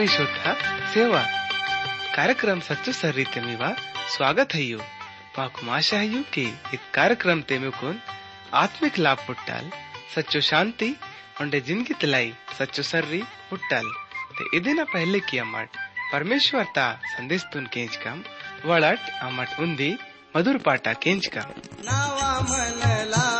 सभी श्रोता सेवा। ವಿಶ್ವದ ಸೇವಾ ಕಾರ್ಯಕ್ರಮ ಸಚ್ಚು स्वागत है ಸ್ವಾಗತ ಹಯ್ಯು ಪಾಕು है ಹಯ್ಯು के एक कार्यक्रम ते मेकुन आत्मिक लाभ पुट्टाल, सच्चो शांति, उंडे ज़िंदगी तलाई, सच्चो सर्री पुट्टाल। ते इदिना पहले किया मट परमेश्वर ता संदेश तुन केंच कम वड़ट अमट उन्दी मधुर पाटा केंच कम। नावा मनला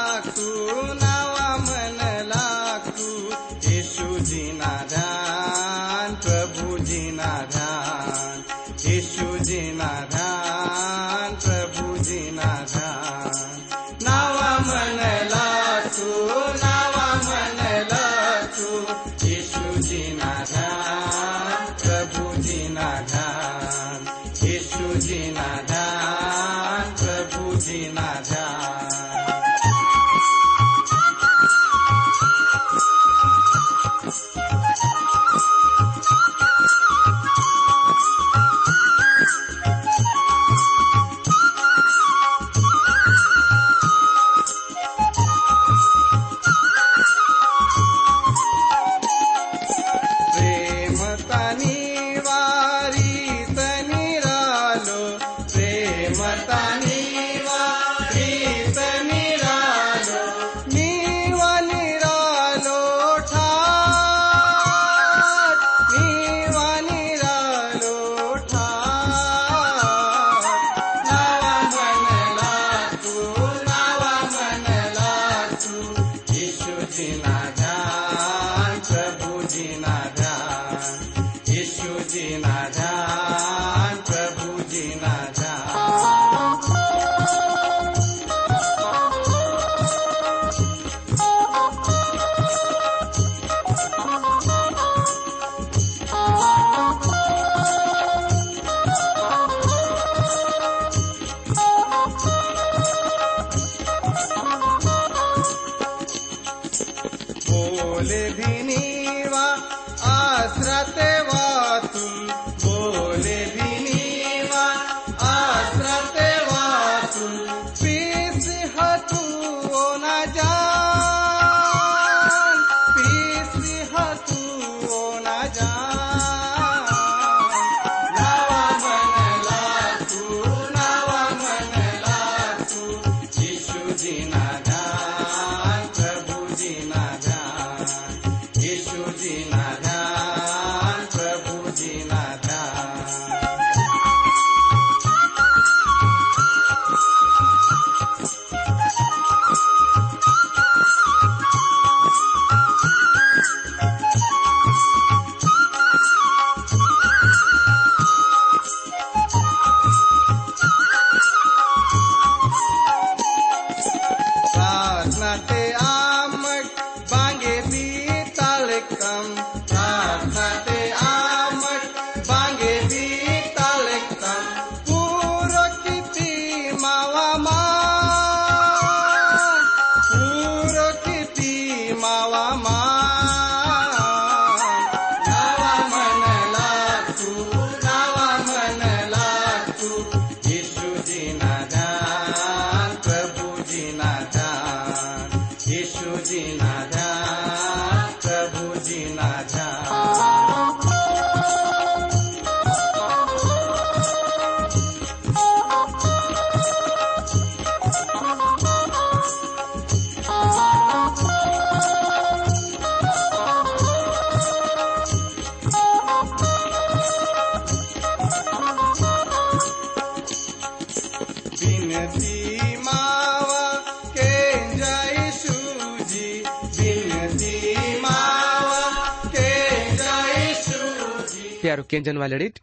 केंजन वालेडीट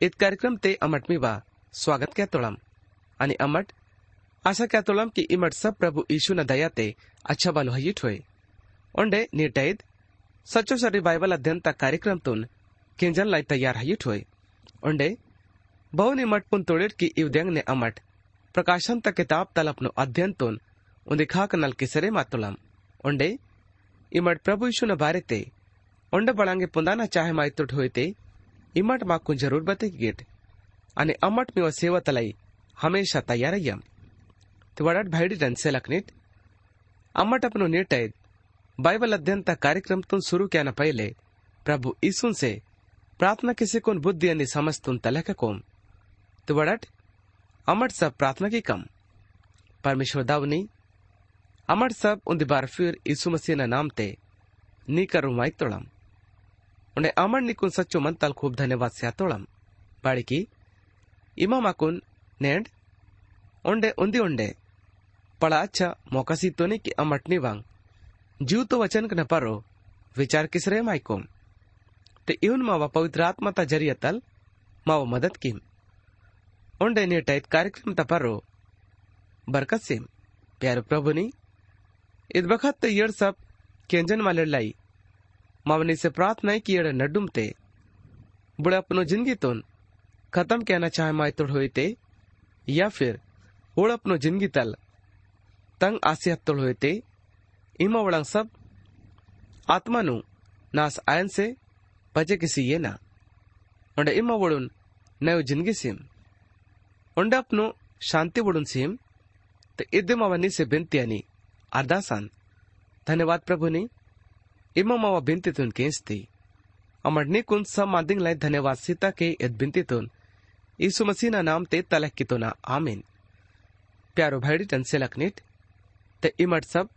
इत कार्यक्रम ते अमट मी बा स्वागत तोळम आणि अमट, आशा क्या तोळम की इमट सब प्रभु यीशु न दया ते अच्छा बालो हयिट होय ओंडे नीटैद सच्चो सरी बायबल अध्ययन ता कार्यक्रम तुन केंजन लाई तैयार हयिट होय ओंडे, बहु निमट पुन तोड़ेट की इवद्यंग ने अमट प्रकाशन ता किताब तल अपनो अध्ययन तुन उन्दी खाक नल किसरे मातुलम ओंडे, इमट प्रभु यीशु न बारे ते, ओंडे बड़ांगे पुंदाना चाहे मायतुट होय ते ज़रूर बते गेट आणि अमट मी व सेवतलाई हमेशा तयार यम। तिवडट भाईडी रनसे लखनीट अम्मट अपनो नीट बाइबल अध्ययन ता कार्यक्रम तुम शुरू क्या पहले, प्रभु यीशु से प्रार्थना किसी कोन बुद्धि आणि समजतून तलह का कोम। तो बड़ट अमट सब प्रार्थना की कम। परमेश्वर दावनी अमट सब उन बार फिर यीशु मसीह ना नाम ते नी करू माइक तोड़म उन्हें अमर निकुन सच्चो मन तल खूब धन्यवाद से तोड़म बाड़ी की इमा माकुन नेंड, उंडे, उंदी उंडे, पड़ा अच्छा मौका सी तो नहीं कि अमटनी वांग जीव तो वचन न परो, विचार किस किसरे माइकोम ते इवन मावा पवित्र आत्मा ता ज़रिया तल, मावा मदद किम। उंडे नीटैत कार्यक्रम ता परो, बरकत सिम। प्यारे प्रभु नी, इद बखत ते यड़ सब केंजन वाले लाई मावनी से प्रार्थना कि ते। बुढ़े अपनो ज़िंदगी तोन खत्म कहना चाहे माय तोड़ हुई ते, या फिर ओड़ अपनो ज़िंदगी तल तंग आसी हत्तोड़ हुए ते, इमा वड़ंग सब आत्मा नु नास आयन से पचे किसी ये ना। उंडे इमा वड़ुन नयो ज़िंदगी सिम। उंडे अपनो शांति वड़ुन सिम, ते इद्दे मावनी से बिनती अनि अरदासान धन्यवाद प्रभु नी। इमा मावा बिनती तुन केंसती। अमर निकुन सब मादिंग लाई धन्यवाद सीता के इद बिनती तुन यीशु मसीह ना नाम ते तलक की तो ना आमीन। प्यारो भाईडी टन से ते इमट सब,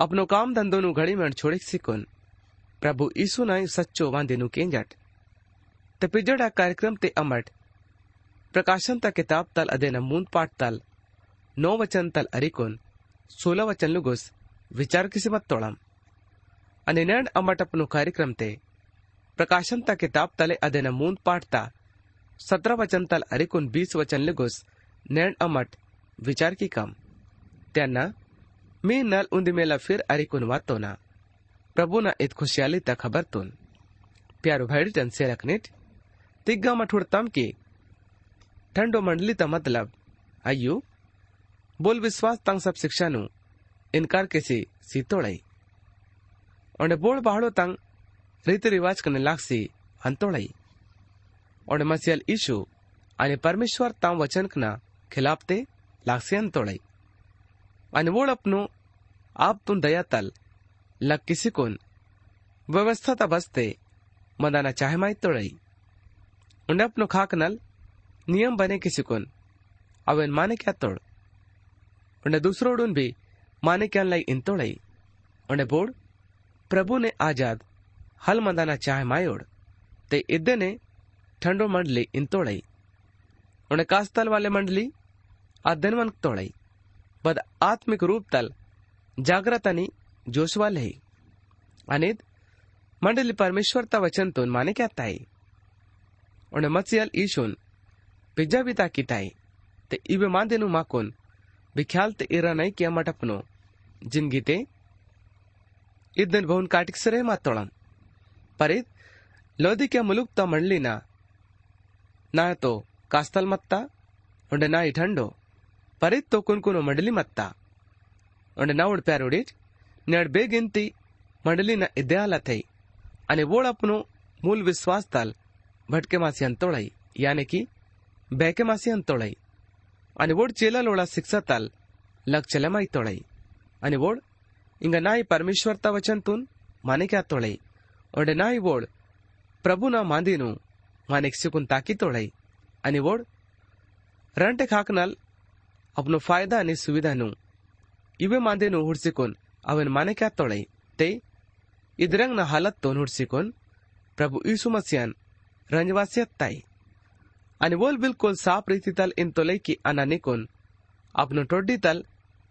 अपनो काम धंधो नु घड़ी में छोड़े सिकुन। प्रभु यीशु ना सच्चो वांदे नु केंजट। ते पिजड़ा कार्यक्रम ते अमट। प्रकाशन ता किताब तल अदे नमून पाठ तल। नौ वचन तल अरिकुन। सोलह वचन लुगुस। विचार किसी मत तोड़म। ಹನ್ನೆರಡು कार्यक्रम ते प्रकाशन ता किताब तले अदेन मूंद पाठता सत्रह वचन तल अरिकुन बीस वचन लिगुस नेण अमट विचार की काम। त्यांना, मी नल उंदिमेला फिर अरिकुन वातो ना। प्रभू ना इत खुशियाली ता खबर तुन। प्यारो भाई जन से रखनेट तिग्गा मठुर तम की, ठंडो मंडली ता मतलब आयु बोल विश्वास तंग सब शिक्षा नु इनकार कैसे सीतोड़ाई। ओंडे बोल बाहलो तंग रीति रिवाज कने ᱞᱟᱠᱥᱤ अंतोलाई ओंडे मसियल ईशु ᱟᱱᱮ परमेश्वर ᱛᱟᱝ वचन कना खिलाफ ते लाक्सी अंतोलाई अन बोल अपनो आप तुम दया तल लग किसी कोन व्यवस्था ता बसते मदाना चाहे माई तोड़ाई उन अपनो खाक नल नियम बने किसी कोन अवेन माने क्या तोड़ उन्हें दूसरो डून भी माने क्या लाई इन तोड़ई उन्हें बोर्ड प्रभु ने आज़ाद हल मंदाना चाहे मायोड़ ते इद्दे ने ठंडो मंडली इन तोड़ई। उन्हें कास्तल वाले मंडली अध्ययन तोड़ई। बद आत्मिक रूप तल जागृत जोश वाले ही अनिद, मंडली परमेश्वर ता वचन तोन माने क्या ताई? उन्हें मत्सियल ईशुन पिज्जा ता की ताई ते इवे मांदे नु माकोन बिख्याल ते इरा नहीं किया मटपनो ज़िंदगी ते ಇದನ್ನು ಬಹುನ್ ಕಾಟಿಗೆ ಸರೇ ಮಾತೋಳನ್ ಪರೀದ್ ಲೋದಿಕೆ ಮುಲುಕ್ತ ಮಣ್ಲಿನ ನಾಯತೋ ಕಾಸ್ತಲ್ ಮತ್ತ ಒಂಡೆ ನಾಯಿ ಠಂಡೋ ಪರೀದ್ ತೋ ಕುನ್ಕುನು ಮಂಡಲಿ ಮತ್ತ ಒಂಡೆ ನಾವು ಪ್ಯಾರೋಡಿಜ್ નેડ બે ગિનતી મંડલીના ઇદયાલા થઈ અને વોળ આપનું મૂળ વિશ્વાસ તાલ ભટકેમાંથી અંતોળાઈ યાને કે બેકેમાંથી અંતોળાઈ અને વોડ ચેલાલોળા શિક્ષા તાલ લક્ષલેમાં તોળાઈ અને વોડ ಹಿಂಗ ನಾಯಿ ಪರಮೇಶ್ವರ್ ತ ವಚಂತುನ್ ಮಾನೆಗೆ ಆತೋಳೈ ಒಡೆ ನಾಯಿ ಓಡ್ ಪ್ರಭುನ ಮಾಂದಿನು ಮಾನೆಕ್ ಸಿಕುನ್ ತಾಕಿತೋಳೈ అని ఓడ్ రెంటెక్ హాకనల్ అప్ను ఫాయదా అని సువిధాను ఇవే మాందేను హుడ్సికోన్ అవన్ మానక్యా తొళై తే ఇదరంగ్ నా హాలత్ తోన్ హుడ్సికోన్ ప్రభు ఈసుమస్యాన్ రంజవాస్యత్ తాయి అని ఓల్ బిల్కుల్ సాప్ రీతి తల్ ఇన్ తొలై కి అనానికోన్ అప్ను టొడ్డి తల్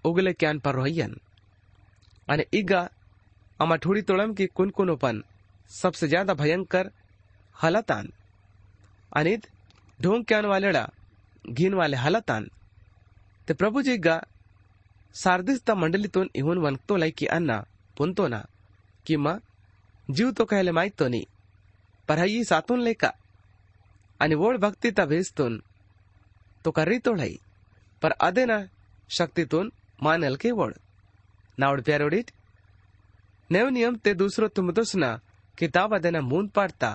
ఉగులెక్యాన్ పర్రోయ్యన్ અને ठोड़ी तोड़म की कुन कुनोपन सबसे ज़्यादा भयंकर हलतान। अनित ढोंग क्यान वालेड़ा घिन वाले हलतान। ते प्रभु जी गा सारदिस ता मंडलीतून इहून वनकतो लाई की अन्ना पुनतो ना, कि मा जीव तो कहले माहित तो नी, पर हई सातून लेका आणि वोड भक्ती ता भेजतून तो कररी तोळाई पर अदे ना शक्तीतून मानल के वोड। नावड प्यारोडीत। नेव नियम ते दूसरो तुमदोसना किताब अदेना मून पाडता।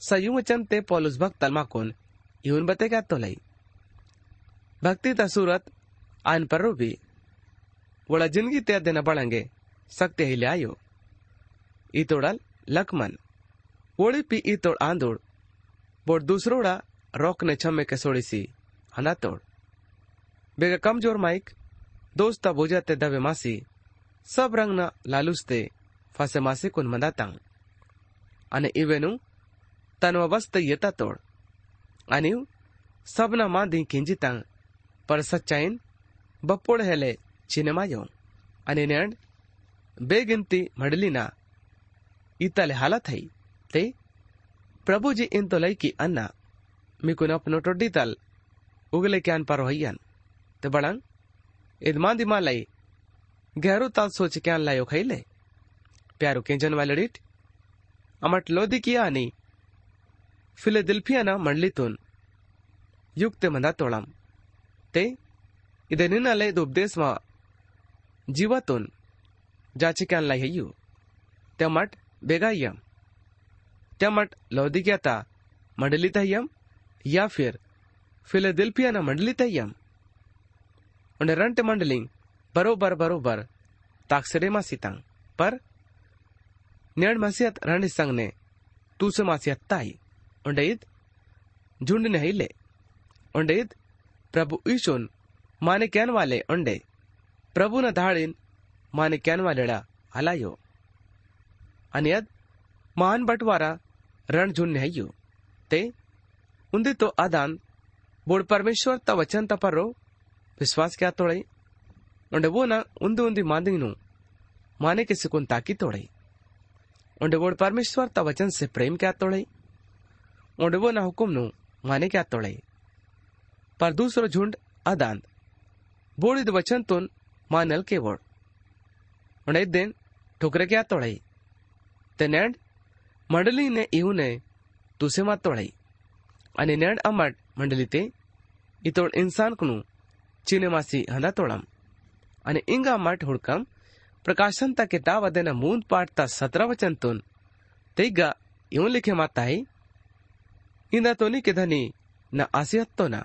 सयु वचन ते पॉलुस भक्त तलमाकोन इहुन बते तो लई। भक्ति ता सूरत, आन पर भी वड़ा ज़िंदगी ते अदेना बढ़ंगे सकते ही ले आयो। ई तोड़ल लकमन ओळी पी ई तोड़ आंदोड़ बोड़ दूसरोड़ा रोक ने छम्मे के सोड़ी सी हना तोड़ बेगा कमज़ोर माइक, दोस्ता बोजाते दवे मासी। sobrang nalaluste fasemasi kun mandatang. Ani ivenu tanwavasta yeta tod. Ani sabna madi kinjitang पर सच्चाइन बपोड़ हेले चिनेमायो अनि नेण बेगिनती मडलिना इतले हाला थई ते प्रभु जी इन तो लई की अन्ना मिकुन अपनो टोडी तल उगले क्यान पर होयन ते बड़ंग इदमा दिमा लई गहरो ताल सोच क्या लायो खाई ले। प्यारो केंजन वाले रीट अमट लोदी किया आणि फिलेदिल्फियाना मंडलीतून युक्त मंदा तोळाम ते, इदे निनाले उपदेश मा जीवातून जाचे क्या लाई हयू त्या मट बेगायम त्या मट लौदिग्याता मंडलीत हयम या फिर फिलेदिल्फियाना मंडलीत हयम und rante mandeling બરોબર બરોબર पर સિતાંગ પર रणि मसियत ने तू तूस मासियत ताई। उंडईद झुंड नहीं ले उंडईद प्रभु ईशुन माने कैन वाले उंडे प्रभु न धाड़िन माने कैन वालेड़ा हलायो। अनियद महान बटवारा रण झुंड नहीं ते उन्दे तो आदान, बोड़ परमेश्वर त वचन त विश्वास क्या तोड़े उंडे वो ना उंदी उंदी मांदिंग नु माने के सिकुन ताकी तोड़ई उंडे वो परमेश्वर ता वचन से प्रेम क्या तोड़ई उंडे वो ना हुकुम नु माने क्या तोड़ई पर दूसरो झुंड अदांत बोड़िद वचन तुन मानल के वोड़ उंडे दिन ठुकरे क्या तोड़ई ते नेंड मंडली ने इहू ने तुसे मत तोड़ई અને નેણ અમટ મંડલી તે ઇતોડ ઇન્સાન કનું ચીનેમાસી હંદા તોળમ અને ઈંગા માટે હુડકમ ಪ್ರಕಾಶಂತ ಕಿತಾಬ್ ಅದನ್ನ ಮುಂದ್ ಪಾಡ್ತಾ ಸತ್ರ ವಚಂತುನ್ ತೆಗ್ಗ ಇವನ್ ಲಿಖೆ ಮಾತಾಯಿ ಇಂದ ತೋನಿ ಕಿಧನಿ ನಾ ಆಸಿ ಹತ್ತೋನ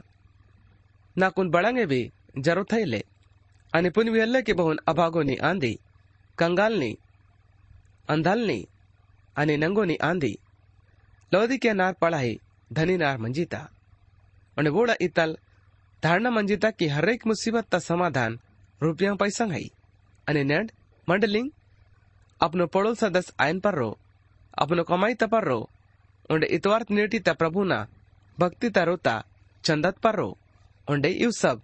ನಾ ಕುನ್ ಬಳಂಗೆ ಬಿ ಜರು ಥೈಲೆ અને પુનવી હલ્લે કે બહુન અભાગોની આંધી કંગાલની અંધાલની અને નંગોની આંધી લોધી કે નાર પળાહી ધની નાર મંજીતા અને બોડા ઇતલ ધારણા મંજીતા કે હરેક મુસીબત તા સમાધાન રૂપિયા પૈસા હઈ અને નેડ મંડલિંગ अपनो पड़ोल सदस आयन पर रो अपनो कमाई त पर रो उंडे इतवार नेटी ता प्रभु ना भक्ति ता रोता चंदत पर रो उंडे इव सब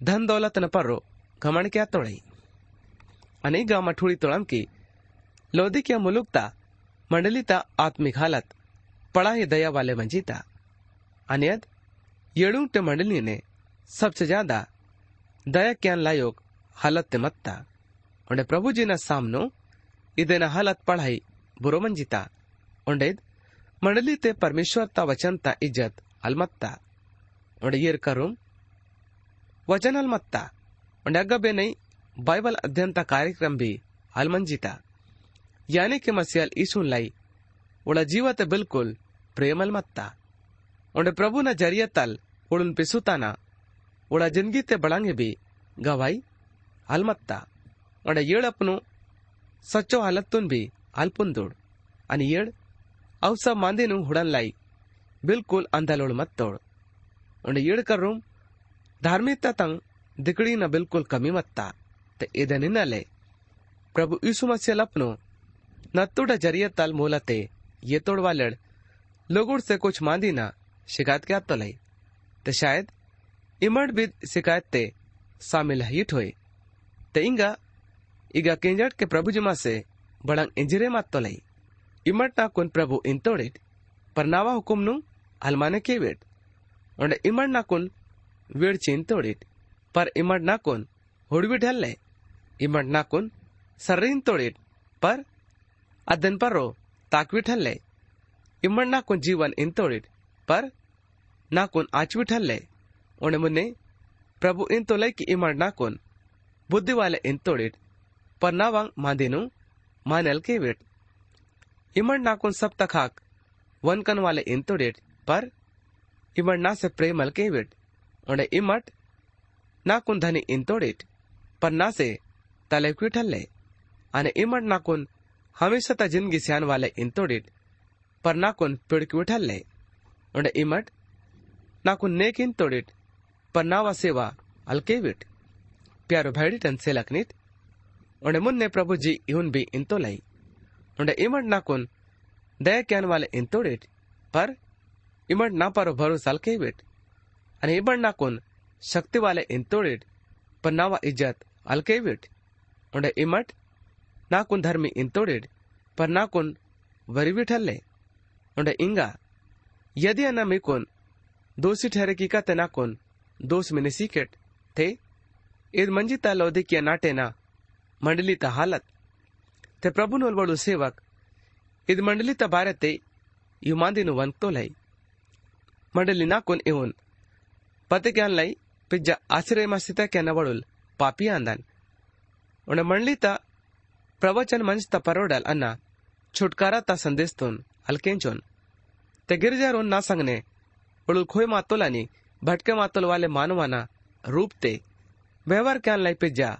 धन दौलत न पर रो घमण क्या तोड़ई અને ગામમાં ઠોડી તોળામ की लोदी क्या मुलुकता मंडलीता आत्मिक हालत पड़ा ही दया वाले मंजीता अन्यद येड़ूटे मंडली ने सबसे ज्यादा दया क्यान लायोग हालत मत्ता उन्हें प्रभु जी ना सामनो इदेना हालत पढ़ाई बुरो मंजिता उन्हें मंडली ते परमेश्वर ता वचन ता इज़्ज़त अलमत्ता उन्हें येर करूम वचन अलमत्ता उन्हें अगबे नहीं बाइबल अध्ययन ता कार्यक्रम भी अलमंजिता यानी कि मसीहल ईसुन लाई उड़ा जीवत बिल्कुल प्रेमल मत्ता उन्हें प्रभु न ज़रिए तल उड़न पिसुताना उड़ा ज़िंदगी ते बड़ांगे भी गवाई अलमत्ता उन्हें येड़ अपनो सच्चो हालतुन भी अल्पुन आणि येड अवसा मांदेनु हुडन लाई बिल्कुल अंधालोड मत तोड उन्हें येड करूम धार्मिकता तंग दिकड़ी न बिल्कुल कमी मत्ता ते इदन नले प्रभु यीशु मसीह लपनो नत्तुड ज़रिए तल मूलते ये तोड़ वालड़ लोगों से कुछ मांदी ना शिकायत क्या तो लई ते शायद इमड़ भी शिकायत ते शामिल हिट होए ते इंगा केंजट के प्रभु जमा से बड़ंग इंजरे मात तो लई इमट ना कुन प्रभु इंतोड़िट पर नावा हुकुम नु अलमाने के वेट और इमड़ ना कुन वेड़ चीन तोड़िट पर इमड़ ना कुन हुड़वी ढल्ले इमड़ ना कुन सर्रीन तोड़िट पर अदन पर रो ताकवी ठल्ले इमड़ ना कुन जीवन इंतोड़िट पर ना कुन आचवी ठल्ले उन्हें मुन्ने प्रभु इन तो लय की इमड़ ना बुद्धि वाले ವಾಲೆ ಇಂತೋಡಿಟ್ ಪರ್ನಾವಾಂಗ್ ಮಾದಿನು, ಮಾನೆಲ್ केविट इमण नाकुन सब तखाक वनकन वाले इंतोडेट पर इमण ना से प्रेमल केविट उन्हें इमट नाकुन धनी इंतोडेट पर ना से तले क्विठल्ले अने इमट नाकुन हमेशा ता ज़िंदगी सियान वाले इंतोडेट पर नाकुन पिड़ क्विठल्ले उन्हें इमट नाकुन नेक इंतोडेट पर नावा सेवा अलकेविट प्यारो भैडिटन सेलकनिट उंडे मुन्ने प्रभु जी इहुन भी इंतो लाई उंडे इमट नाकुन दया क्यान वाले इंतोड़िट पर इमट ना पारो भरोसा अलकेविट અને એ પણ નાકુન શક્તિવાલે ઇંતોડિડ પર નાવા ઇજ્જત અલકેવિટ ઉંડે ઇમટ નાકુન ધર્મી ઇંતોડિડ પર નાકુન वरिविठल्ले उंडे इंगा यदि अना मिकुन दोषी ठहरे की का नाकुन दोष में सीकेट थे इद नाटे ना, मंडली ता हालत। ते प्रभु नोल बड़ू सेवक इद मंडली ता बारे ते यु मांदी नु वंतो लाई। मंडली नाकुन इवन पते क्या लाई, पिज्जा आश्रय मस्तिता क्या नवड़ुल पापी आंदन। उन्हें मंडली ता प्रवचन मंच ता परोडल अन्ना छुटकाराचा संदेशतून हलकेंचून ते गिरजारून ना सांगणे पळू खोय मातोल भटके मातोल वाले मानवाना रूप ते व्यवहार क्या लाइपे जा?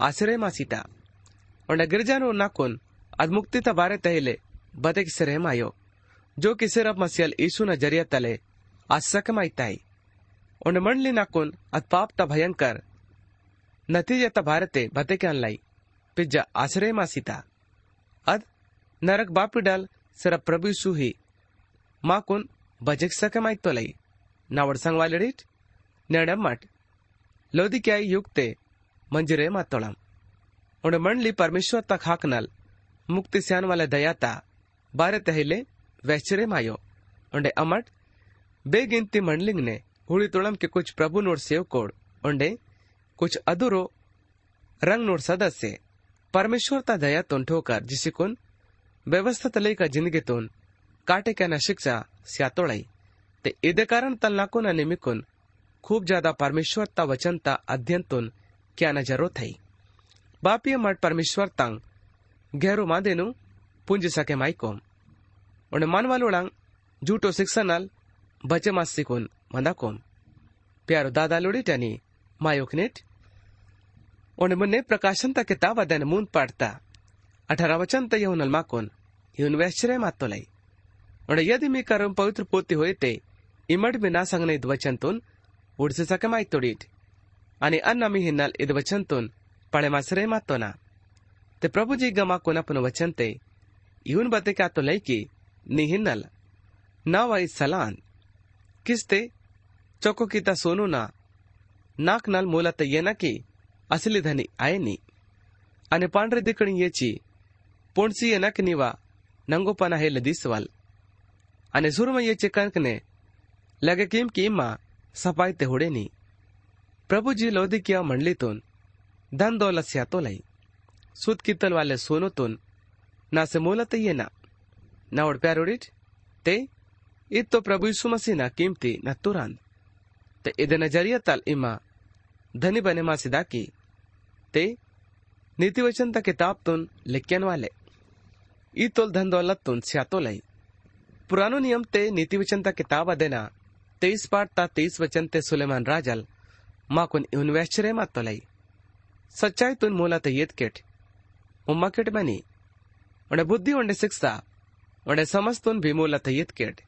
आश्रय मासीता और गिरजा नो नाकुन अदमुक्ति बारे तहले। बदे की सरहम आयो जो कि सिर्फ़ मसियल ईसु न ज़रिया तले। आशक माइताई और मंडली नाकुन अदपाप ता भयंकर। नतीजे तारते भते के अनलाई पिज्जा आश्रय मासीता अद नरक बापी डाल सिर्फ़ प्रभु ईसु ही। माकुन बजक सके माइतो लई। नावड़ संग वाले रिट निर्णय ಲೋದಿಕ್ಯಾಯಿ युक्ते मंजिरे मातोळम उन्हें मंडली परमेश्वर तक हाकनल मुक्ति स्यान वाले दयाता बारे तहिले वैश्चर्य मायो उन्हें अमट बेगिनती मंडलिंग ने हुड़ी तोड़म के कुछ प्रभु नोट सेव कोड उन्हें कुछ अधूरो रंग नोट सदस्य परमेश्वर ता दया तुन ठोकर जिसिकुन व्यवस्था जिंदगीतून काटेक्यानं शिक्षा स्यातोळाई ते इदे कारण तल नाकून आणि मिकून खूप ज्यादा परमेश्वरता वचनता अध्ययनतून क्याना ज़रूरत है बापिय मठ परमेश्वर तांग घेरो मादेनु पुंज सके माइकोम उन्हें मानवालुड़ांग झूठो शिक्षणाल बचे मास सिकुन मंदाकोम प्यारो दादा लुड़िटनी मायोकनेट उन्हें मुन्ने प्रकाशन ता किताब अध्ययन मून पाड़ता। अठारह वचन त येऊन माकोन येऊन वैश्चर्य मातोलाई और यदि मी करम पवित्र पोती होय ते इमड मी ना उडसे सके माहितोडीट आणि अन्न मी हिन्नल इद वचनतून पळे मासरे मातोना ते प्रभुजी गमा कोना पुन वचन ते येऊन बते का तो लैकी नी हिन्नल ना वाई सलान किस्ते चोको किता सोनू ना नाक नल मूलत ये ना की असली धनी आए नी आणि पांढरे दिकणी येची पोणसी नक निवा नंगोपना हे लदीसवाल आणि सुरमय्यचे कणकने लगे किम किमा सफ़ाई ते हुडेनी प्रभुजी लौदिकिया मंडलीतून धन दौलत स्यातोलाई सुत कितल वाले सोनोतून ना से मोलत ये ना ना प्यारोडिट ते इत तो प्रभु यीशु मसीह ना कीमती न तुरंत ते इद नज़रिया तल इमा धनी बने मा सिदा की ते नीतिवचन ता किताब तुन लिखन वाले ई तोल धन दौलत तुन स्यातोलाई पुरानो नियम ते नीति वचन किताब अदेना तेईस पाठ ता तेईस वचन ते सुलेमान राजल माकुन इवन वैश्चर्य मातोलाई। सच्चाई तुन मूला ते येत केट उम्मा केट बनी। उन्हें बुद्धि उन्हें शिक्षा उन्हें समझ तुन भी मूला ते येत केट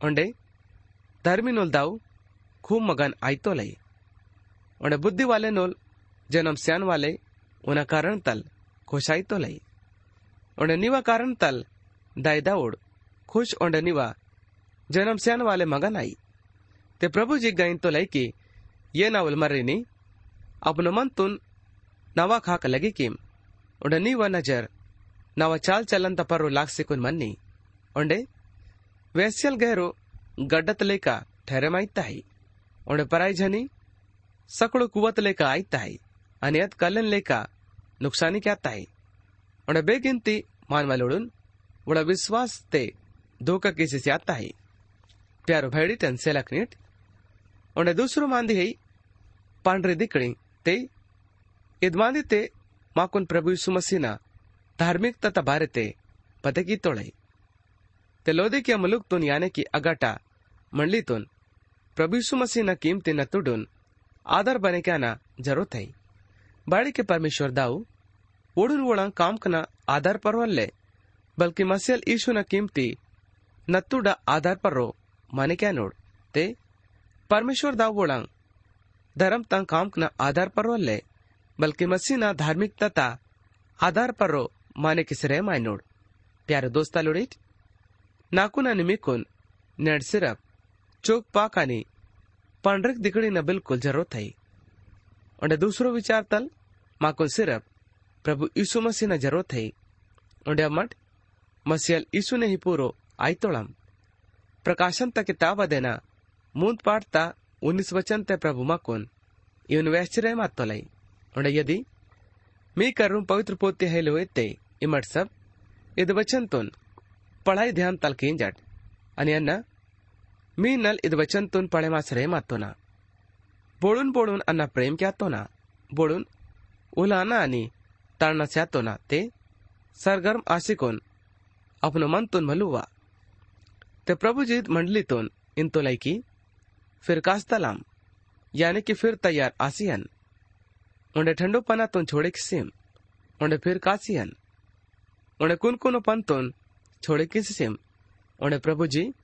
उन्हें धर्मी नोल दाऊ, खूब मगन आयतो लई उन्हें बुद्धि वाले नोल, जन्म स्यान वाले उन्हें कारण तल खुशाई तो लई उन्हें निवा कारण तल, दाई दाउड खुश ओंडे निवा, जन्म स्यान वाले मगन आई। ते प्रभु जी गईन तो लई की ये नावल मर्री अपनो मन तुन नवा खाक लगी किम उन्हें नीवा नज़र नवा चाल चलन तपरो लाख सिकुन मन्नी उन्डे वैश्यल गहरो गड्डत लेका ठहरे माइता ही उन्हें पराई झनी सकड़ो कुवत लेका आईता ही अनियत कलन लेका नुकसानी क्या ताई उन्हें बेगिनती मानवालोडून उड़ा विश्वास ते धोखा किसी से है प्यारो भैडी टन सेलक नीट उन्हें ᱫᱩᱥᱨᱚ मांदी ᱦᱮᱭ पांढरे दिकळी ते यदमानी ते माकोन प्रभु यीशु मसीना धार्मिक तथा भारते पते की तोळे ते लोदे की मुलुकतून याने की अगाटा मंडलीतून प्रभु यीशु मसीना किमती न तुडून आधार बने क्या ज़रूरत है। बाड़ी के परमेश्वर दाऊ, ओढून ओळंग काम कना आधार पर वल्ले, बल्कि मसील यीशु न किमती नतुडा आधार पर रो, माने क्या नोड, ते परमेश्वर दाव बोला, धर्म तंग काम न आधार पर रो ले, बल्कि मसीह न धार्मिकता ता आधार पर रो माने किस रे मायनोड प्यारे दोस्त लोडीट नाकुन निमिकुन मिकून सिरप चोक पाकानी आणि पंडरक दिकडी न बिल्कुल ज़रूरत है उन्हें दूसरो विचार तल माकुन सिरप, प्रभु यीशु मसीह न ज़रूरत है और मठ मसीहल यीशु ने ही पूरो आई तोड़म प्रकाशन तक किताब देना मूंद पाठता उन्नीस वचन ते प्रभु मकुन इवन वैश्चर्य मातोलाई उंडे यदि मी करूँ पवित्र पोते है लोए ते इमट सब इद वचन तुन पढ़ाई ध्यान तल केंजट आणि अन्न मी नल इद वचन तुन पढ़े मासरे मातोना बोळून बोळून अन्न प्रेम क्यातो ना बोळून उलाना आणि तळना स्यातो ना ते सरगर्म आशिकोन अपनो मन तुन मलुवा ते प्रभु जीत मंडली जी मंडलीतून इंतो लायकी फिर कास्तलाम, यानी कि फिर तैयार आसियन। उंडे ठंडो पनातून छोड़े किसिम उंडे फिर कासियन। उंडे कुन कुन पंतून छोड़े किसिम उंडे प्रभु जी,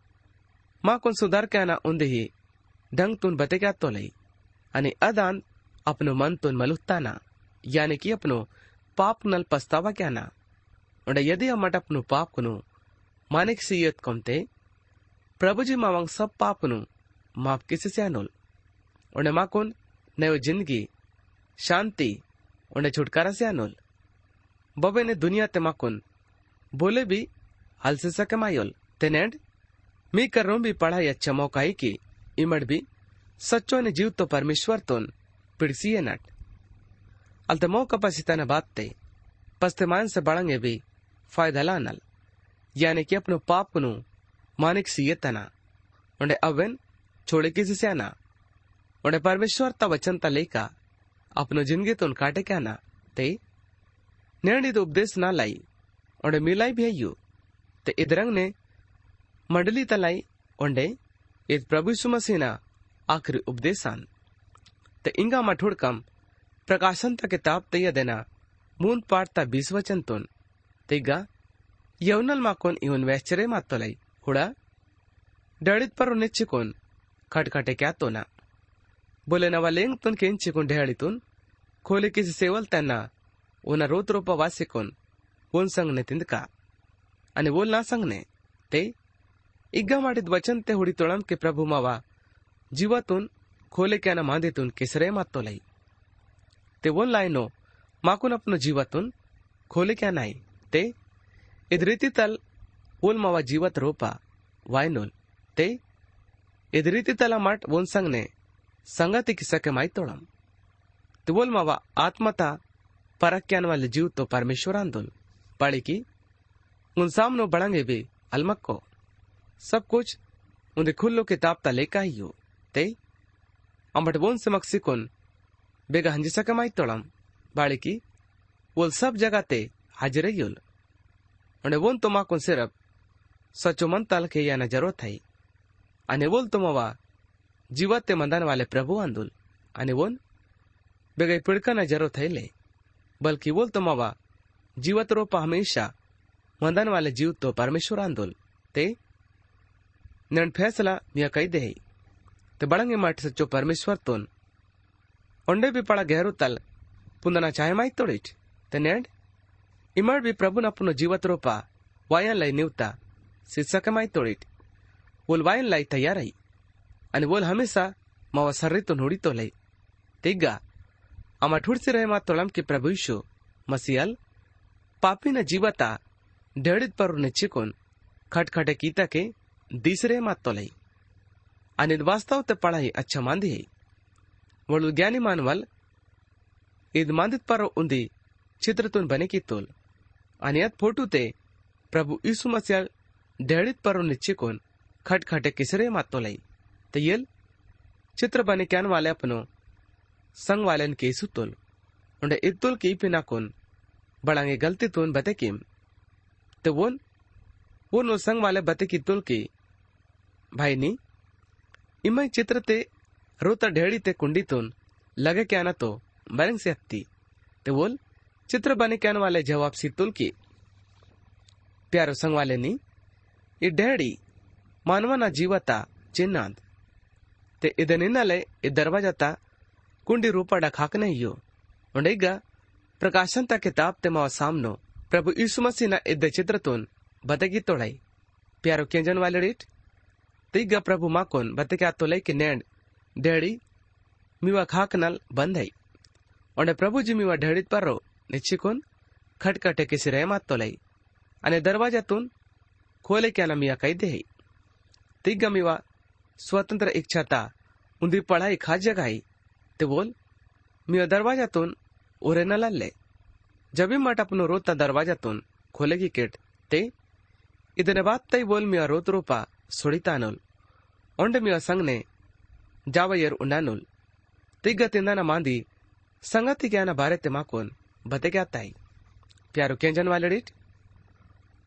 माँ कुन सुधार कहना उंदे ही ढंग तुन बते क्या तो लई? आणि अदान अपनो मन तुन मलुत्ताना यानी कि अपनो पाप नल पछतावा क्या ना? उंडे यदि अमट अपनु पापनु मानिक सियत कोमते प्रभुजी मावंग सब पापनु माफ़ किसी से अनुल? उंडे माकुन नयो ज़िंदगी, शांति उंडे छुटकारा से अनुल। बबे ने दुनिया ते माकुन बोले भी, हल से सके मायोल तेनेड मी कर भी पढ़ाई अच्छा मौका ही की, इमड़ भी, सच्चो ने जीव तो परमेश्वर तोन, पिड़सी है नट। अलते मौका पसिता ने बात ते पस्ते मान से बढ़ंगे भी, फ़ायदा लानल। यानी कि अपनो पाप नु मानिक सीयतना उन्हें अवन छोड़े किसी से आना उंडे परमेश्वर ता वचन ता लेका अपनो जिंदगी तुन काटे क्या ना ते निर्णय तो उपदेश ना लाई उंडे मिलाई भी आयु ते इधरंग ने मंडली तलाई उंडे इद प्रभु सुमसीना आखिरी उपदेशान ते इंगा मठुड़कम प्रकाशन ता किताब तैया देना मूंद पाठता बीस वचन तुन ತಿಗ್ಗ ಯೌನಲ್ ಮಾಕೋನ್ ಇವನ್ ವ್ಯಾಶ್ಚರ್ಯ ಮಾತ್ತೊಲೈ ಹುಡ ಡಳಿತ್ ಪರು ನೆಚ್ಚಿಕೋನ್ खटखटे खटखटेक्या तोना बोले नवा लेंगतून केन चिकून ढेहळीतून खोले किसी सेवल त्यांना उना रोत रोपवा शिकून बोल सांगणे तिंदका आणि बोल ना सांगणे ते, इग्गा माटीत वचन ते हुडी तोळम के प्रभू मावा। जीवातून खोले क्याना मांदेतून केसरे मातो तो लाई। ते बोल लायनो माकून आपण जीवातून खोले क्या नाही ते इद तल ओल मावा जीवात तो रोपा वायनोल ते ಇದ ರೀತಿ ತಲ ಮಟ್ ಒಂದ್ಸಂಗ್ನೆ ಸಂಗತಿ ಕಿಸಕ್ಕೆ ಮಾಯ್ತೋಳಂ ತಿವೋಲ್ ಮಾವ ಆತ್ಮತ ಪರಕ್ಯಾನ್ವಲ್ಲಿ ಜೀವ್ತೋ ಪರಮೇಶ್ವರ ಅಂದೋಲ್ ಪಳಿಕಿ उन सामनो बड़ंगे बे अलमक्को। सब कुछ उन खुल्लो के तापता लेका ही हो। ते अमट बोन से मक्सिकोन बेगा हंजिसा कमाई तोड़म। बाड़ी की वो सब जगह ते हाजिर योल उन्हें बोन तो माकुन सिर्फ़ सचो मन तल के या ज़रूरत ಅನೆವೋಲ್ જીવતે મંદાનવાલે પ્રભુ આંદુલ અને વોન બેગઈ પિડકાના જરો થઈલે બલકી વોલ તમાવા જીવત રોપા હંમેશા મંદાનવાલે જીવતો પરમેશ્વર આંદુલ તે નણ ફેસલા મિયા કહી દે તે બળંગે માટે સચ્ચો પરમેશ્વર તોન ઓંડે બી પળા ગહેરુ તલ પુંદના ચાયમાઈ તોડીટ તે નેડ ઇમાડ બી પ્રભુના પુનો જીવત રોપા વાયા લઈ નીવતા શીર્ષકે માઈ તોડીટ वोल वायन लाई तैयार आई अने वोल हमेशा मावा सर्रे तो नोड़ी तो लई। तेगा अमा ठुड़से रहे मा तोलम के प्रभु ईशु मसियल पापी न जीवता डेढ़ पर ने चिकोन, खटखटे कीता के दीसरे मा तो लई। अने वास्तव ते पढ़ाई अच्छा मांदी है। वोल ज्ञानी मानवल इद मांदित पर उंदी चित्र तुन बने की तोल। अनियत फ़ोटो ते प्रभु ईसु मसियल डेढ़ पर ने चिकोन खटखटे किसरे मातो लई। ते येल, चित्र बने क्यान वाले अपनो, संग वालेन के सुतोल उंडे इतुल की पिना पिनाकोन बड़ांगे गलती तून बते किम। ते वोन वो नो संग वाले बते की तुल की, भाई नी इमय चित्र ते, रोता ढेड़ी ते कुंडी तून, लगे क्या ना तो बरंग से हत्ती। ते बोल चित्र बने कहने वाले जवाब सी तुल की। प्यारो संग वाले नी, ये ढेड़ी ಮಾನವನ ಜೀವತ ಚಿನ್ನ ಅಂದ್. ತೆ ಇದನಿನ್ನಲೆ ಈ ದರ್ವಾಜತ ಕುಂಡಿ ರೂಪಾಡಕ್ ಹಾಕನೆ ಇಯೋ ಉಂಡೀಗ ಪ್ರಕಾಶಂತ ಕಿತಾಬ್ ತೆಮ ಸಾಮ್ನೋ ಪ್ರಭು ಯೀಸು ಇದ್ದ ಚಿತ್ರತೋನ್ ಬದಗಿ ತೊಳೈ प्यारो केंजन वाले रीट तिग प्रभु माकोन बतक्या तो लई के नेंड डेड़ी मीवा खाक नल बंद है और प्रभु जी मीवा ढेड़ीत पर रो निश्चिकोन खटकटे किसी रे मात अने दरवाज़ा तुन खोले क्या ना मिया कही दे तिग्गा मीवा स्वतंत्र इच्छाता उंदी पढ़ाई खा जगाई ते बोल मिया दरवाजातून उरे न लल्ले जबी मट अपनो रोता दरवाजातून खोलेगी किट ते ಇದನ್ನ ಬಾತ್ತೈ ಬೋಲ್ ಮಿಯ ರೋತ್ ರೂಪ ಸುಳಿತಾನುಲ್ ಒಂಡೆ ಮಿಯ ಸಂಗ್ನೆ ಜಾವಯರ್ ಉಂಡಾನುಲ್ ತಿಗ್ಗ ತಿಂದನ ಮಾಂದಿ ಸಂಗತಿ ಜ್ಞಾನ ಬಾರೆತೆ ಮಾಕೋನ್ ಬತೆಗ್ಯಾತಾಯಿ ಪ್ಯಾರು ಕೆಂಜನ್ ವಾಲಡಿಟ್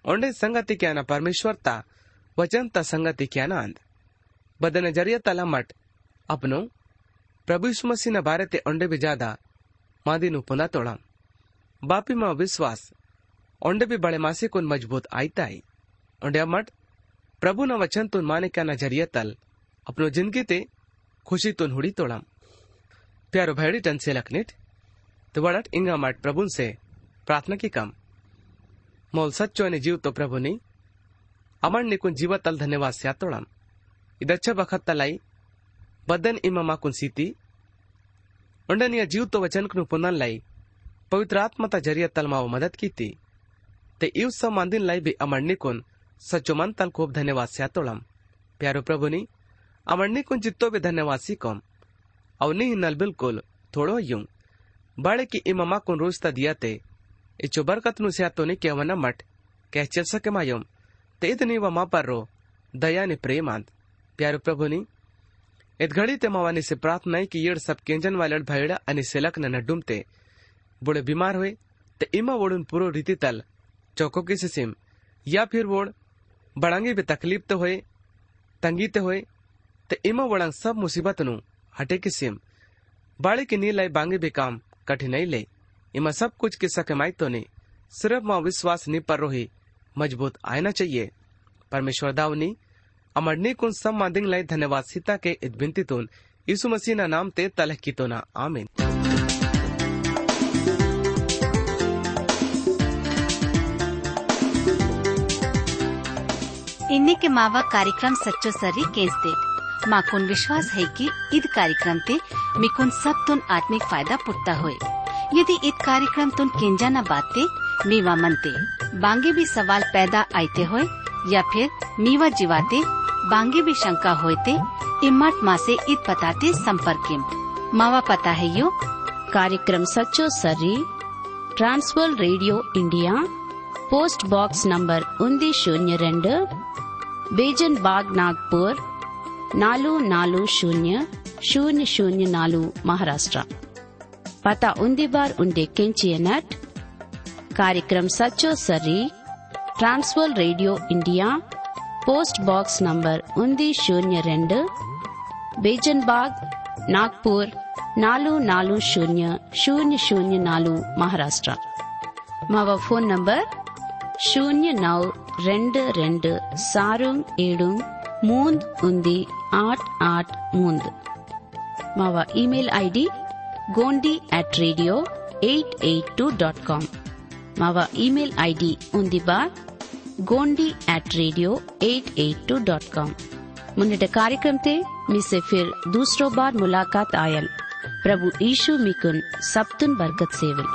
ಒಂಡೆ ಸಂಗತಿ ಕ್ಯಾನ वचन त क्या नंद बदन ज़रिया तला मठ। अपनो, प्रभु मसीह न बारे ते ओंडे भी ज़्यादा मादी नु पुना तोड़ा। बापी मा विश्वास ओंडे भी बड़े मासे को मज़बूत आईता आई ओंडिया मठ, प्रभु न वचन तुन माने क्या न ज़रिया तल, अपनो ज़िंदगी ते खुशी तुन हुड़ी तोड़ा। प्यारो भैडी टन से लखनेट तो बड़ा इंगा मठ प्रभु से प्रार्थना की कम। मोल सच्चो ने जीव तो प्रभु नहीं अमर ने कुन जीव तल धन्यवाद स्या तोड़म इदच्छ बखत तलाई बदन इमा मा कुन सीती। उंडन या जीव तो वचन कुन पुनन लाई पवित्र आत्मता ज़रिए तलमाव मदद की थी ते इव सब मंदिर लाई भी अमरनी कुन सच्चो मन तल खूब धन्यवाद से तोड़म प्यारो प्रभु नी अमर निकुन जितो भी धन्यवाद सी कम अव नी नल बिल्कुल थोड़ो यूँ। बड़े की इमामा कुन रोजता दिया ते। इचो बरकत नु से तो ने केवना मट कह चल सके मायुम। पर रो दया ने प्रेमांत। प्यारो प्रभु नी इत घड़ी ते मावानी से प्रार्थना है कि येड़ सब केंजन वालड़ भैड़ा अनि सेलक न डुमते। बुढ़े बीमार हुए तो इमा वोड़न पूरो रीति तल, चौको की सिम। या फिर वोड़, बड़ांगे भी तकलीफ़ तो होए, तंगी तो होए तो इमा वड़ंग सब मुसीबत नु हटे की सिम। बाड़े की नी लाई बांगे भी काम कठिनाई ले। इमा सब कुछ किस्सा कमाई तो नहीं, सिर्फ़ माँ विश्वास नी पर रोही मज़बूत आना चाहिए। परमेश्वर दावनी अमरनी कुन सब मादिंग लाई धन्यवाद सीता के इदबिंती तुन। यीशु मसीह ना नाम ते तलह की तो ना आमीन के मावा कार्यक्रम सच्चो सर्री केंसते माकुन विश्वास है कि ईद कार्यक्रम ते मिकुन सब तुन आत्मिक फ़ायदा पुटता होए। यदि ईद कार्यक्रम तुन केंजा न बाते, मीवा मनते। बांगे भी सवाल पैदा आते हो या फिर मीवा जीवाते, बांगे भी शंका होते इमट माँ से इत बताते संपर्क मावा पता है यो? कार्यक्रम सचो सरी, Trans World radio India, post box number उन्दी शून्य रेड, बेजन बाग नागपुर, नालू नालू शून्य शून्य शून्य नालू महाराष्ट्र। पता उन्दी बार उन्डे नट కార్యక్రమ్ सचो सरी radio India post box box ఉంది శూన్య రెండు रेंड నాగ్పూర్ నాలుగు నాలుగు శూన్య శూన్య శూన్య నాలుగు మహారాష్ట్ర. మా ఫోన్ నంబర్ శూన్య నౌ రెండు రెండు సారు ఏడు మూంద్ ఉంది ఆట్ ఆట్ మూంద్ మా email ID Gondi at radio eight eight two dot com. ಮಾವ ಇಮೇಲ್ ಐಡಿ ಉಂದಿ ಬಾರ್ Gondi at radio eight eight two dot com मुन्नट कार्यक्रम ते मिसे फिर दूसरो बार मुलाकात आयल प्रभु यीशु मिकुन सप्तन बरकत सेवल